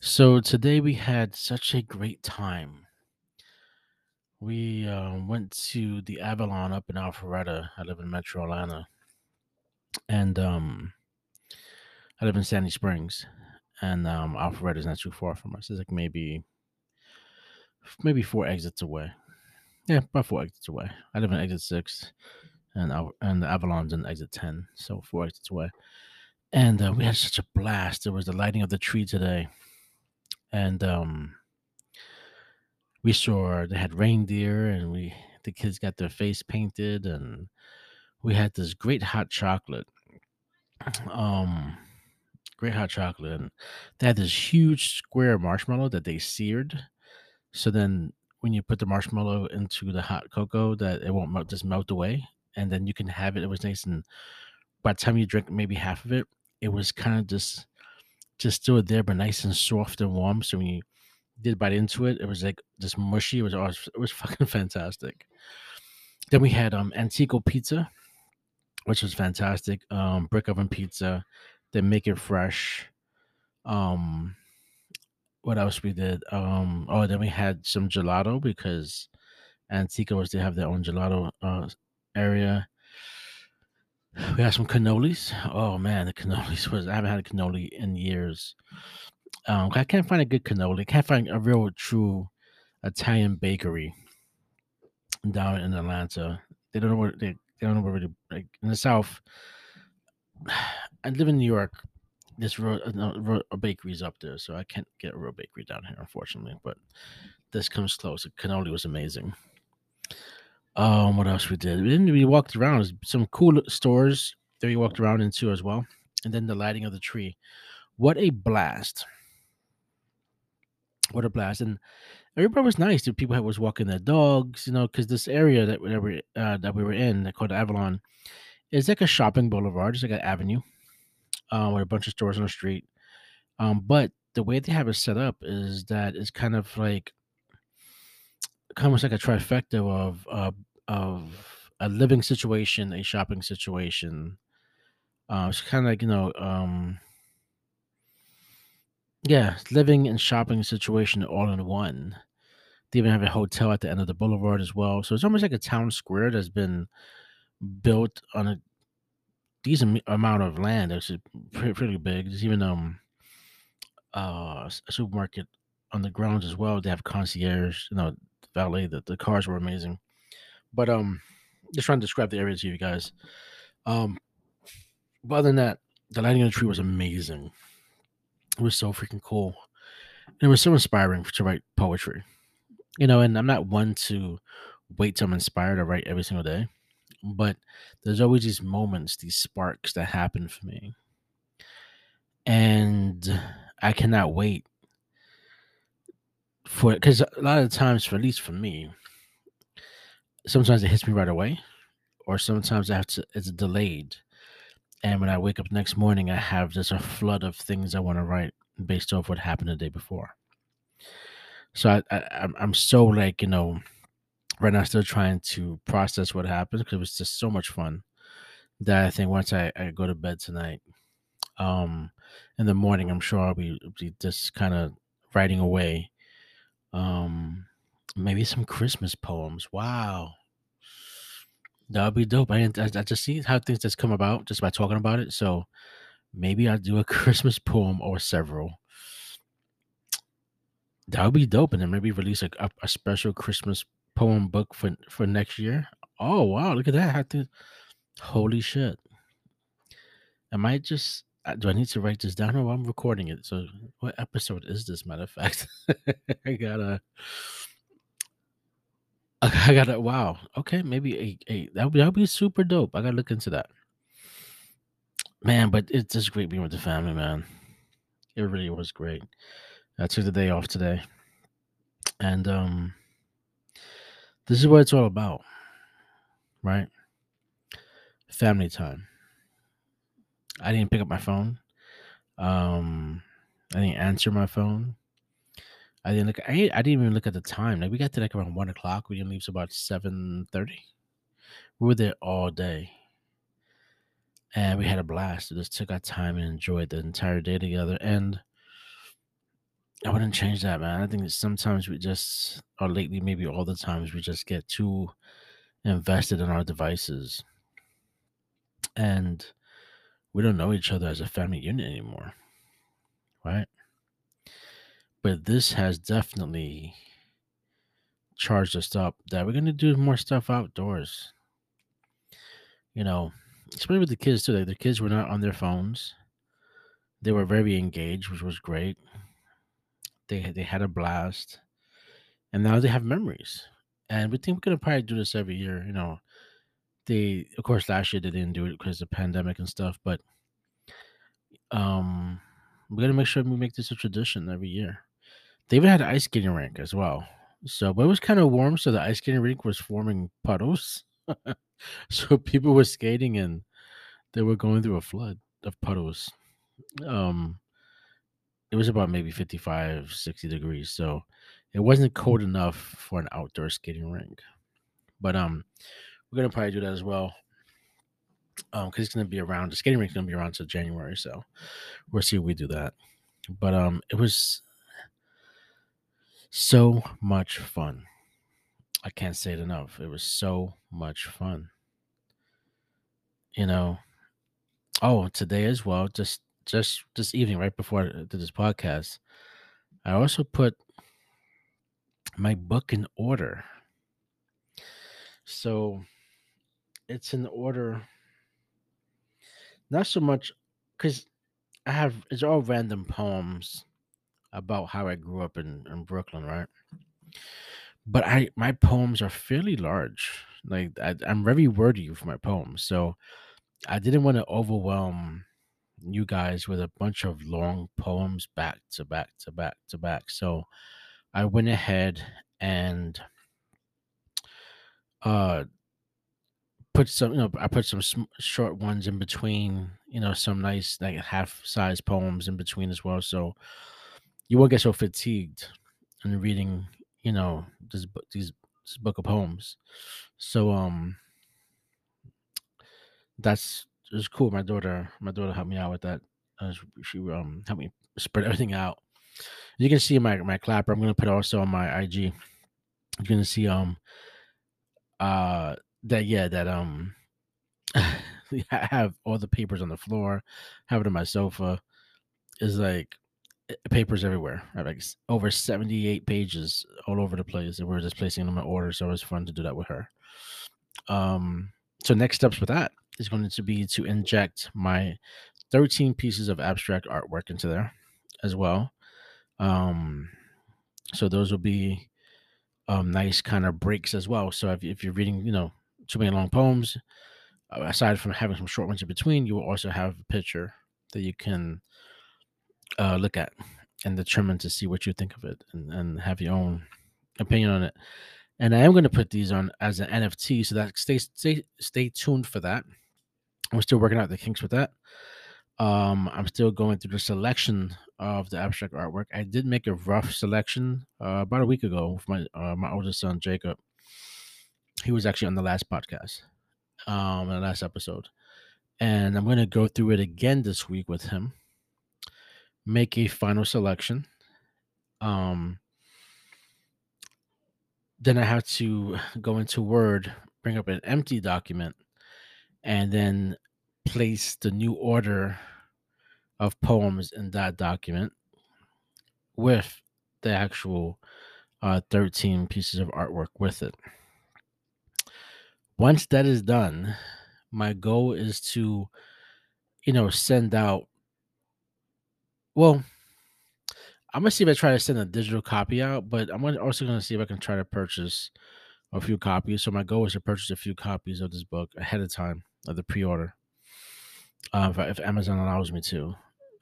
So today we had such a great time. We uh, went to the Avalon up in Alpharetta. I live in Metro Atlanta, and um, I live in Sandy Springs, and um, Alpharetta is not too far from us. It's like maybe maybe four exits away. Yeah, about four exits away. I live in exit six, and Al- and the Avalon's in exit ten, so four exits away. And uh, we had such a blast. There was the lighting of the tree today, and um, we saw they had reindeer, and we the kids got their face painted, and we had this great hot chocolate. Um, great hot chocolate, and they had this huge square marshmallow that they seared. So then, when you put the marshmallow into the hot cocoa, that it won't melt, just melt away, and then you can have it. It was nice, and by the time you drink maybe half of it, it was kind of just just still there, but nice and soft and warm. So when you did bite into it, it was like just mushy. It was it was fucking fantastic. Then we had um Antico pizza, which was fantastic. Um, brick oven pizza. They make it fresh. Um, what else we did? Um, oh, then we had some gelato because Antico's they have their own gelato uh, area. We had some cannolis. Oh man, the cannolis was I haven't had a cannoli in years. Um, I can't find a good cannoli. Can't find a real true Italian bakery down in Atlanta. They don't know where they, they don't know where really like in the South. I live in New York. There's real, uh, real bakeries up there, so I can't get a real bakery down here, unfortunately. But this comes close. The cannoli was amazing. Um, what else we did? We didn't. We walked around some cool stores that we walked around into as well, and then the lighting of the tree. What a blast! What a blast! And everybody was nice. The people was walking their dogs, you know, because this area that we uh, that we were in, called Avalon, is like a shopping boulevard. It's like an avenue, uh, with a bunch of stores on the street. Um, but the way they have it set up is that it's kind of like kind of like a trifecta of uh, of a living situation, a shopping situation. Uh, it's kind of like you know, um, yeah, living and shopping situation all in one. They even have a hotel at the end of the boulevard as well. So it's almost like a town square that's been built on a decent amount of land. It's pretty, pretty big. There's even um uh a supermarket on the grounds as well. They have concierge, you know, valet. The, the cars were amazing. But um just trying to describe the area to you guys. Um but other than that, the lighting on the tree was amazing. It was so freaking cool. And it was so inspiring to write poetry. You know, and I'm not one to wait till I'm inspired to write every single day. But there's always these moments, these sparks that happen for me. And I cannot wait for it because a lot of times, for at least for me, sometimes it hits me right away, or sometimes I have to, it's delayed. And when I wake up next morning, I have just a flood of things I want to write based off what happened the day before. So I, I I'm so like you know right now still trying to process what happened because it was just so much fun that I think once I, I go to bed tonight, um, in the morning I'm sure I'll be, be just kind of writing away. Um, maybe some Christmas poems. Wow. That would be dope. I, I, I just see how things just come about just by talking about it. So maybe I'll do a Christmas poem or several. That would be dope, and then maybe release a, a, a special Christmas poem book for for next year. Oh wow, look at that! I to, holy shit! Am I just uh, do I need to write this down? Oh, I'm recording it. So what episode is this? Matter of fact, I gotta. I gotta. Wow. Okay, maybe eight. Eight. That would be that would be super dope. I gotta look into that. Man, but it's just great being with the family, man. It really was great. I took the day off today. And um this is what it's all about. Right? Family time. I didn't pick up my phone. Um I didn't answer my phone. I didn't look I, I didn't even look at the time. Like we got to like around one o'clock. We didn't leave till about seven thirty. We were there all day. And we had a blast. We just took our time and enjoyed the entire day together. And I wouldn't change that, man. I think that sometimes we just, or lately, maybe all the times, we just get too invested in our devices and we don't know each other as a family unit anymore, right? But this has definitely charged us up that we're to do more stuff outdoors. You know, especially with the kids too. Like The kids were not on their phones. They were very engaged, which was great. They they had a blast, and now they have memories. And we think we're gonna probably do this every year. You know, they of course last year they didn't do it because of the pandemic and stuff, but um, we're gonna make sure we make this a tradition every year. They even had an ice skating rink as well. So, but it was kind of warm, so the ice skating rink was forming puddles. so people were skating and they were going through a flood of puddles. Um, it was about maybe 55, 60 degrees. So it wasn't cold enough for an outdoor skating rink. But um, we're gonna probably do that as well. Um, because it's gonna be around the skating rink's gonna be around till January, so we'll see if we do that. But um, it was so much fun. I can't say it enough. It was so much fun. You know. Oh, today as well. Just just this evening, right before I did this podcast, I also put my book in order. So it's in order, not so much because I have it's all random poems about how I grew up in, in Brooklyn, right? But I my poems are fairly large. Like I, I'm very wordy with my poems, so I didn't want to overwhelm you guys with a bunch of long poems back to back to back to back. So I went ahead and uh put some you know I put some sm- short ones in between, you know, some nice like half size poems in between as well. So you won't get so fatigued in reading, you know, this book these this book of poems. So um that's it's cool. My daughter my daughter helped me out with that. Uh, she, um helped me spread everything out. You can see my my clapper. I'm gonna put also on my IG. You're gonna see um uh that yeah that um I have all the papers on the floor, have it on my sofa. Is like papers everywhere. I like over 78 pages all over the place, we're just placing them in order. So it was fun to do that with her. Um, so next steps with that is going to be to inject my 13 pieces of abstract artwork into there as well. Um, so those will be um nice kind of breaks as well. So if, if you're reading, you know, too many long poems, uh, aside from having some short ones in between, you will also have a picture that you can uh, look at and determine to see what you think of it and, and have your own opinion on it. And I am going to put these on as an NFT, so that stay stay stay tuned for that. I'm still working out the kinks with that. Um, I'm still going through the selection of the abstract artwork. I did make a rough selection uh, about a week ago with my uh, my oldest son Jacob. He was actually on the last podcast, um, the last episode, and I'm going to go through it again this week with him. Make a final selection. Um, then I have to go into Word, bring up an empty document, and then place the new order of poems in that document with the actual uh, 13 pieces of artwork with it. Once that is done, my goal is to, you know, send out. Well, I'm gonna see if I try to send a digital copy out, but I'm also gonna see if I can try to purchase a few copies. So my goal is to purchase a few copies of this book ahead of time of the pre-order, uh, if, if Amazon allows me to.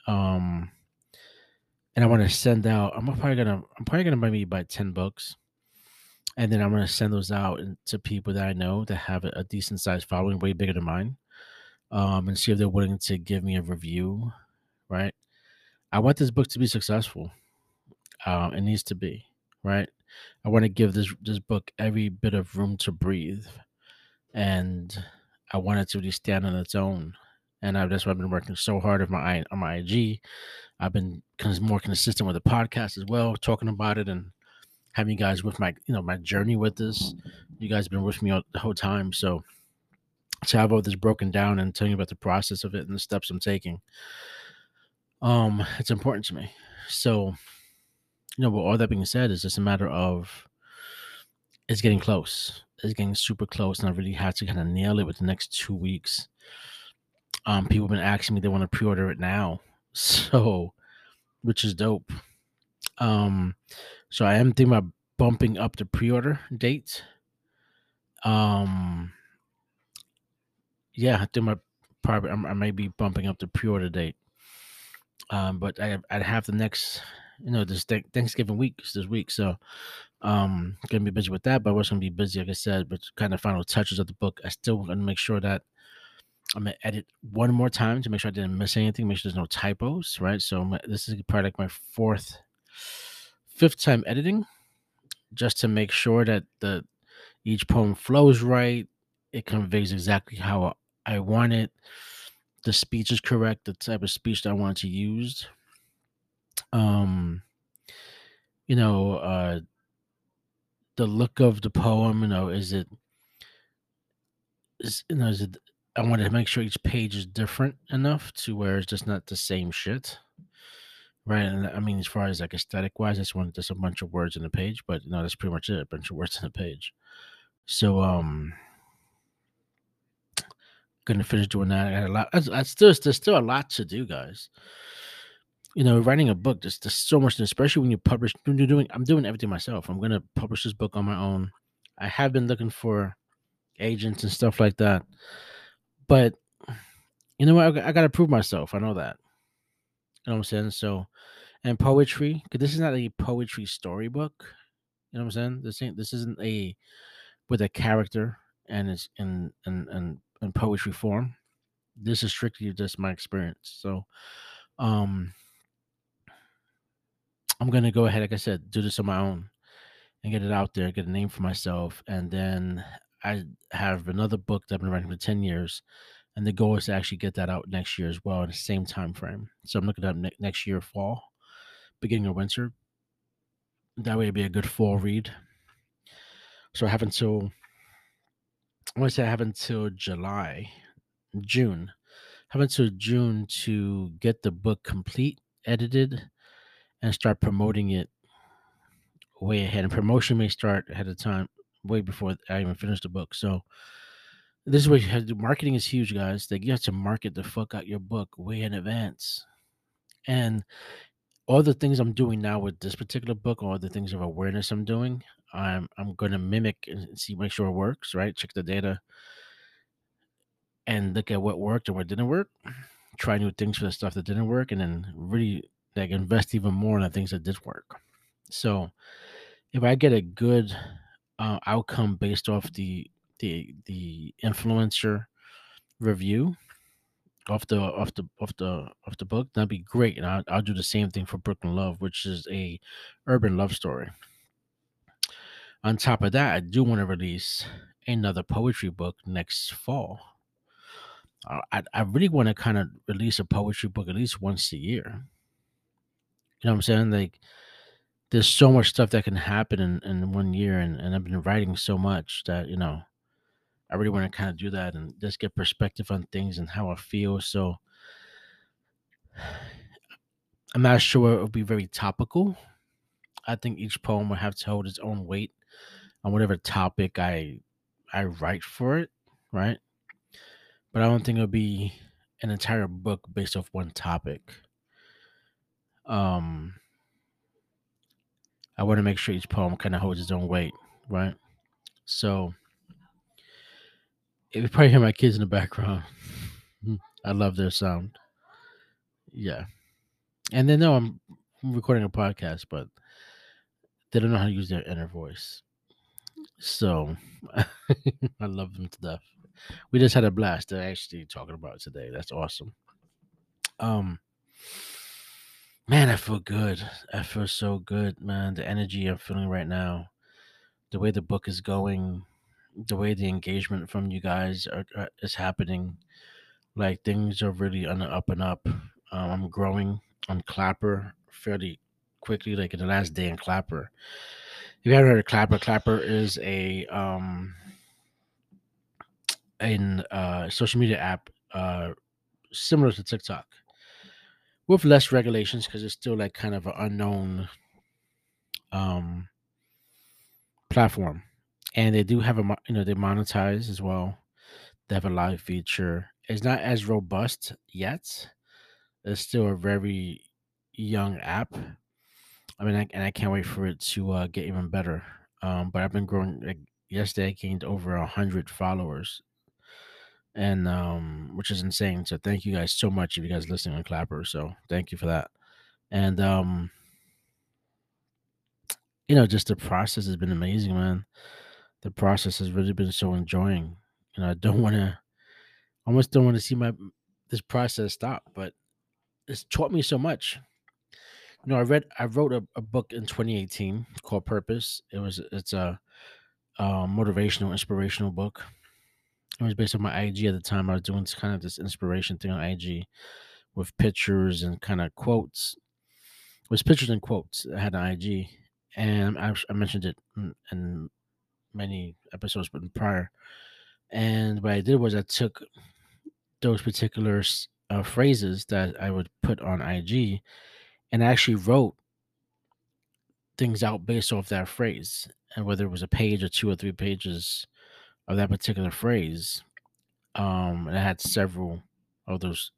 Um, and I want to send out. I'm probably gonna. I'm probably gonna maybe buy ten books, and then I'm gonna send those out to people that I know that have a, a decent sized following, way bigger than mine, um, and see if they're willing to give me a review. Right. I want this book to be successful. Um, it needs to be right. I want to give this this book every bit of room to breathe, and I want it to really stand on its own. and I, that's why I've been working so hard on my on my IG. I've been more consistent with the podcast as well, talking about it and having you guys with my you know my journey with this. You guys have been with me all, the whole time, so to have all this broken down and telling you about the process of it and the steps I'm taking, um, it's important to me. So, you know, with all that being said, it's just a matter of it's getting close. It's getting super close, and I really had to kind of nail it with the next two weeks. Um, people have been asking me they want to pre-order it now, so which is dope. Um, so I am thinking about bumping up the pre-order date. Um, yeah, I think my probably I may be bumping up the pre-order date. Um, but I I'd have the next, you know, this Thanksgiving week this week, so um, gonna be busy with that. But I was gonna be busy, like I said, but kind of final touches of the book. I still want to make sure that I'm gonna edit one more time to make sure I didn't miss anything, make sure there's no typos, right? So my, this is probably like my fourth, fifth time editing, just to make sure that the each poem flows right, it conveys exactly how I want it, the speech is correct, the type of speech that I want to use. Um, you know, uh, the look of the poem, you know, is it is you know, is it I wanted to make sure each page is different enough to where it's just not the same shit. Right. And I mean, as far as like aesthetic wise, I just wanted just a bunch of words in the page, but no, that's pretty much it. A bunch of words in the page. So, um, gonna finish doing that. I got a lot. I, I still, there's still a lot to do, guys. You know, writing a book, there's, there's so much, especially when you publish. When you're doing, I'm doing everything myself. I'm gonna publish this book on my own. I have been looking for agents and stuff like that. But you know what? I, I got to prove myself. I know that. You know what I'm saying? So, and poetry, because this is not a poetry storybook. You know what I'm saying? This ain't. This isn't a with a character and it's in and in, in poetry form. This is strictly just my experience. So, um, I'm gonna go ahead, like I said, do this on my own and get it out there, get a name for myself, and then I have another book that I've been writing for 10 years. And the goal is to actually get that out next year as well in the same time frame. So I'm looking at ne- next year, fall, beginning of winter. That way it'd be a good fall read. So I have until I want to say I have until July, June. I have until June to get the book complete, edited, and start promoting it way ahead. And promotion may start ahead of time way before I even finish the book. So this is what you have to do. Marketing is huge, guys. Like you have to market the fuck out your book way in advance. And all the things I'm doing now with this particular book, all the things of awareness I'm doing, I'm I'm gonna mimic and see make sure it works, right? Check the data and look at what worked and what didn't work. Try new things for the stuff that didn't work, and then really like invest even more in the things that did work. So if I get a good uh, outcome based off the the the influencer review off the off the off the off the book that'd be great and I'll, I'll do the same thing for brooklyn love which is a urban love story on top of that i do want to release another poetry book next fall. Uh, I, I really want to kind of release a poetry book at least once a year. You know what i'm saying? Like there's so much stuff that can happen in, in one year and, and i've been writing so much that you know i really want to kind of do that and just get perspective on things and how i feel. So i'm not sure it will be very topical. I think each poem will have to hold its own weight on whatever topic i i write for it right but i don't think it'll be an entire book based off one topic um I want to make sure each poem kind of holds its own weight, right? So, if you probably hear my kids in the background, I love their sound. Yeah. And they know I'm recording a podcast, but they don't know how to use their inner voice. So, I love them to death. We just had a blast. They're actually talking about today. That's awesome. Um, Man, I feel good. I feel so good, man. The energy I'm feeling right now, the way the book is going, the way the engagement from you guys are, are, is happening. Like things are really on the up and up. Um, I'm growing on Clapper fairly quickly, like in the last day in Clapper. You haven't heard of Clapper, Clapper is a um an uh social media app uh similar to TikTok with less regulations because it's still like kind of an unknown um platform. And they do have a you know they monetize as well. They have a live feature. It's not as robust yet. It's still a very young app. I mean, I, and I can't wait for it to uh, get even better. Um, but I've been growing. Like yesterday, I gained over a hundred followers, and um, which is insane. So thank you guys so much if you guys listening on Clapper. So thank you for that. And um, you know, just the process has been amazing, man. The process has really been so enjoying. You know, I don't want to, almost don't want to see my this process stop, but it's taught me so much. You know, I read, I wrote a, a book in 2018 called Purpose. It was, it's a, uh motivational, inspirational book. It was based on my IG at the time. I was doing kind of this inspiration thing on IG with pictures and kind of quotes. It was pictures and quotes. I had on IG, and I, I mentioned it in, in many episodes, but prior. And what I did was I took those particular uh, phrases that I would put on IG, and I actually wrote things out based off that phrase, and whether it was a page or two or three pages of that particular phrase. Um, and I had several of those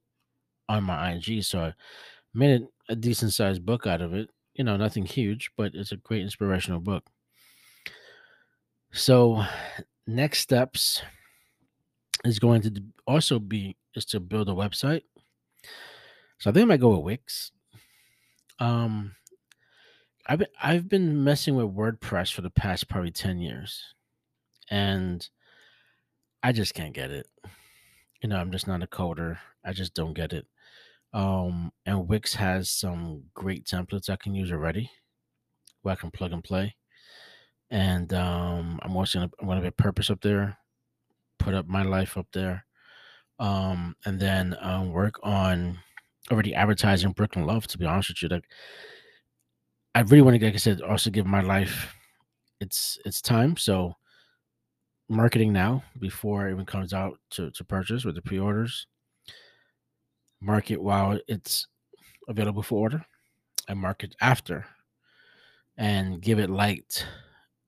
on my IG, so I made a decent sized book out of it. You know, nothing huge, but it's a great inspirational book. So, next steps is going to also be is to build a website. So I think I might go with Wix. Um, I've been, I've been messing with WordPress for the past probably ten years, and I just can't get it. You know, I'm just not a coder. I just don't get it. Um, and Wix has some great templates I can use already, where I can plug and play. And um, I'm also gonna I'm gonna put purpose up there, put up my life up there, um, and then um, work on already advertising Brooklyn Love. To be honest with you, like I really want to, like I said, also give my life its its time. So marketing now before it even comes out to, to purchase with the pre-orders. Market while it's available for order, and market after, and give it light,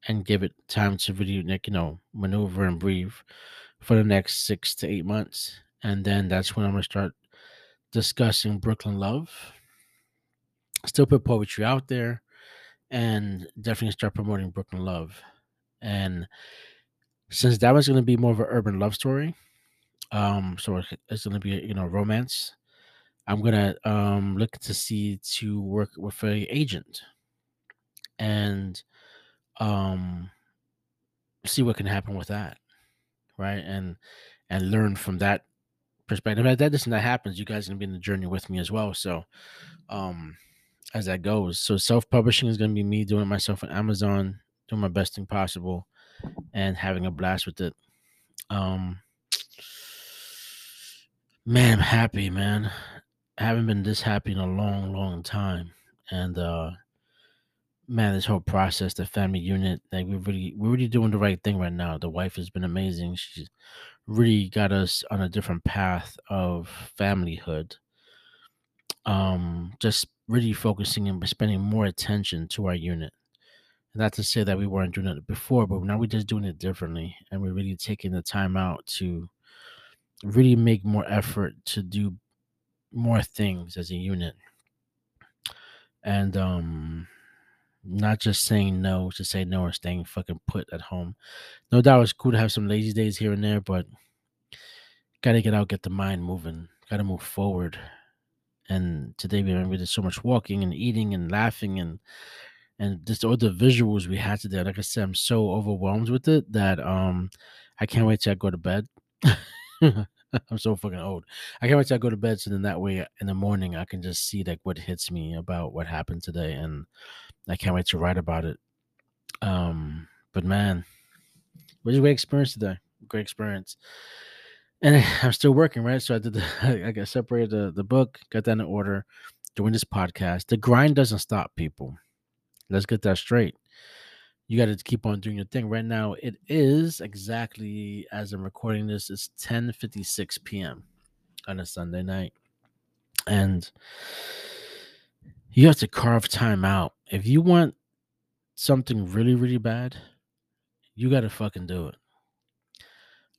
and give it time to really, like you know, maneuver and breathe for the next six to eight months, and then that's when I'm gonna start discussing Brooklyn Love. Still put poetry out there, and definitely start promoting Brooklyn Love. And since that was going to be more of an urban love story, um, so it's going to be you know romance. I'm gonna um look to see to work with a agent and um see what can happen with that, right? And and learn from that perspective. As that listen, that happens, you guys are gonna be in the journey with me as well. So um as that goes. So self-publishing is gonna be me doing myself on Amazon, doing my best thing possible and having a blast with it. Um man, I'm happy, man. I haven't been this happy in a long, long time. And uh man, this whole process, the family unit, like we're really we're really doing the right thing right now. The wife has been amazing. She's really got us on a different path of familyhood. Um, just really focusing and spending more attention to our unit. Not to say that we weren't doing it before, but now we're just doing it differently, and we're really taking the time out to really make more effort to do more things as a unit, and um, not just saying no to say no or staying fucking put at home. No doubt it's cool to have some lazy days here and there, but gotta get out, get the mind moving, gotta move forward. And today we we did so much walking and eating and laughing and and just all the visuals we had today. Like I said, I'm so overwhelmed with it that um I can't wait till I go to bed. I'm so fucking old. I can't wait till I go to bed so then that way in the morning I can just see like what hits me about what happened today and I can't wait to write about it. Um but man, it was a great experience today. Great experience. and I'm still working, right? So I did the, I got separated the, the book, got that in order, doing this podcast. The grind doesn't stop, people. Let's get that straight. You got to keep on doing your thing. Right now, it is exactly as I'm recording this, it's 10:56 p.m. on a Sunday night, and you have to carve time out if you want something really, really bad. You got to fucking do it.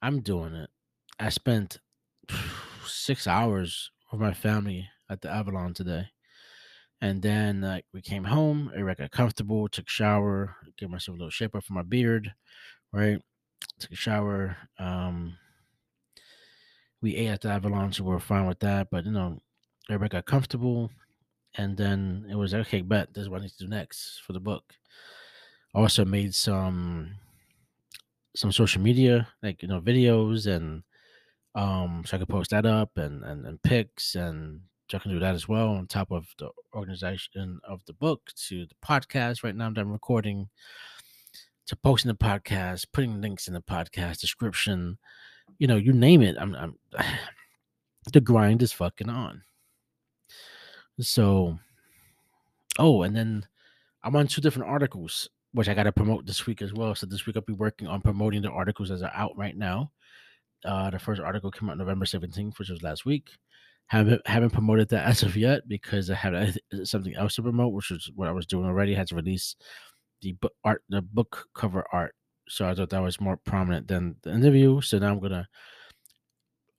I'm doing it. I spent six hours with my family at the Avalon today. And then like we came home, I got comfortable, took shower, gave myself a little shape up for my beard, right? Took a shower. Um we ate at the Avalon, so we are fine with that. But you know, everybody got comfortable. And then it was okay, bet this is what I need to do next for the book. I also made some some social media, like you know, videos and um so I could post that up and and, and pics and so I can do that as well on top of the organization of the book to the podcast. Right now I'm recording to posting the podcast, putting links in the podcast description, you know, you name it. I'm, I'm the grind is fucking on. So, oh, and then I'm on two different articles, which I got to promote this week as well. So this week I'll be working on promoting the articles as are out right now. Uh, the first article came out November 17th, which was last week. Haven't haven't promoted that as of yet because I have something else to promote, which is what I was doing already. I had to release the book art, the book cover art. So I thought that was more prominent than the interview. So now I'm gonna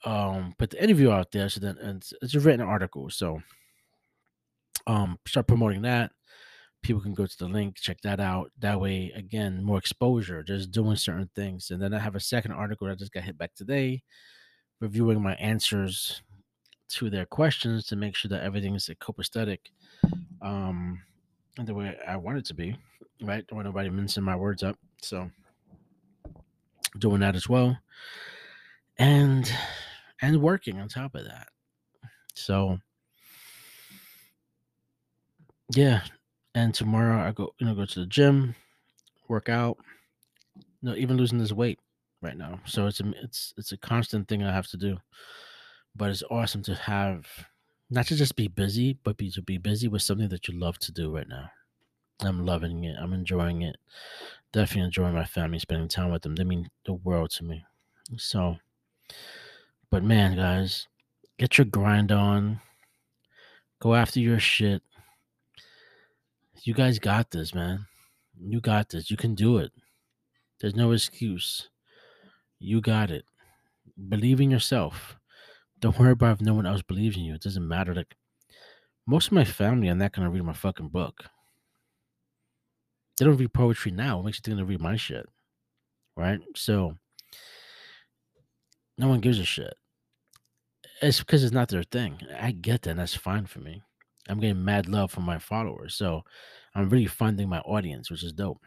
um put the interview out there. So then it's, it's a written article. So um start promoting that. People can go to the link, check that out. That way, again, more exposure, just doing certain things. And then I have a second article that just got hit back today, reviewing my answers to their questions to make sure that everything is copacetic um the way I want it to be, right? Don't want nobody mincing my words up. So doing that as well. And and working on top of that. So yeah. And tomorrow I go, you know, go to the gym, work out. You know, even losing this weight right now. So it's a it's it's a constant thing I have to do but it's awesome to have not to just be busy, but be to be busy with something that you love to do right now. I'm loving it. I'm enjoying it. Definitely enjoying my family, spending time with them. They mean the world to me. So, but man, guys, get your grind on. Go after your shit. You guys got this, man. You got this. You can do it. There's no excuse. You got it. Believe in yourself. Don't worry about if no one else believes in you. It doesn't matter. Like most of my family are not gonna read my fucking book. They don't read poetry now. What makes you think they read my shit? Right? So no one gives a shit. It's because it's not their thing. I get that, and that's fine for me. I'm getting mad love from my followers. So I'm really funding my audience, which is dope.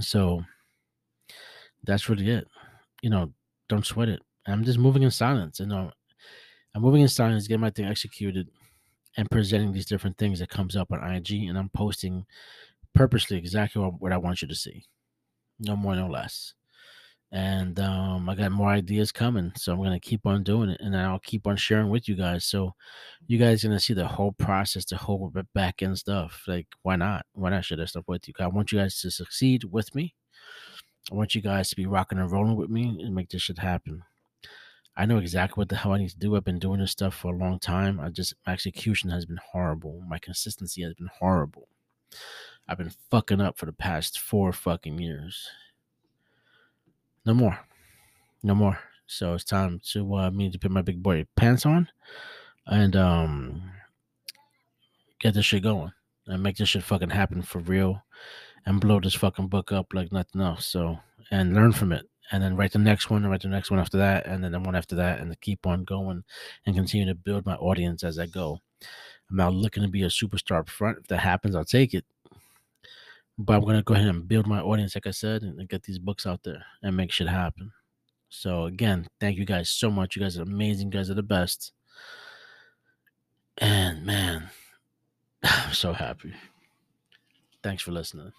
So that's really it. You know, don't sweat it. I'm just moving in silence. You know, I'm moving in silence, getting my thing executed, and presenting these different things that comes up on IG, and I'm posting purposely exactly what I want you to see, no more, no less. And um, I got more ideas coming, so I'm gonna keep on doing it, and I'll keep on sharing with you guys. So you guys gonna see the whole process, the whole back end stuff. Like, why not? Why not share that stuff with you? I want you guys to succeed with me. I want you guys to be rocking and rolling with me and make this shit happen. I know exactly what the hell I need to do. I've been doing this stuff for a long time. I just my execution has been horrible. My consistency has been horrible. I've been fucking up for the past four fucking years. No more. No more. So it's time to uh me to put my big boy pants on and um get this shit going and make this shit fucking happen for real and blow this fucking book up like nothing else. So and learn from it and then write the next one, and write the next one after that, and then the one after that, and keep on going and continue to build my audience as I go. I'm not looking to be a superstar up front. If that happens, I'll take it. But I'm gonna go ahead and build my audience, like I said, and get these books out there and make shit happen. So again, thank you guys so much. You guys are amazing. You guys are the best. And man, I'm so happy. Thanks for listening.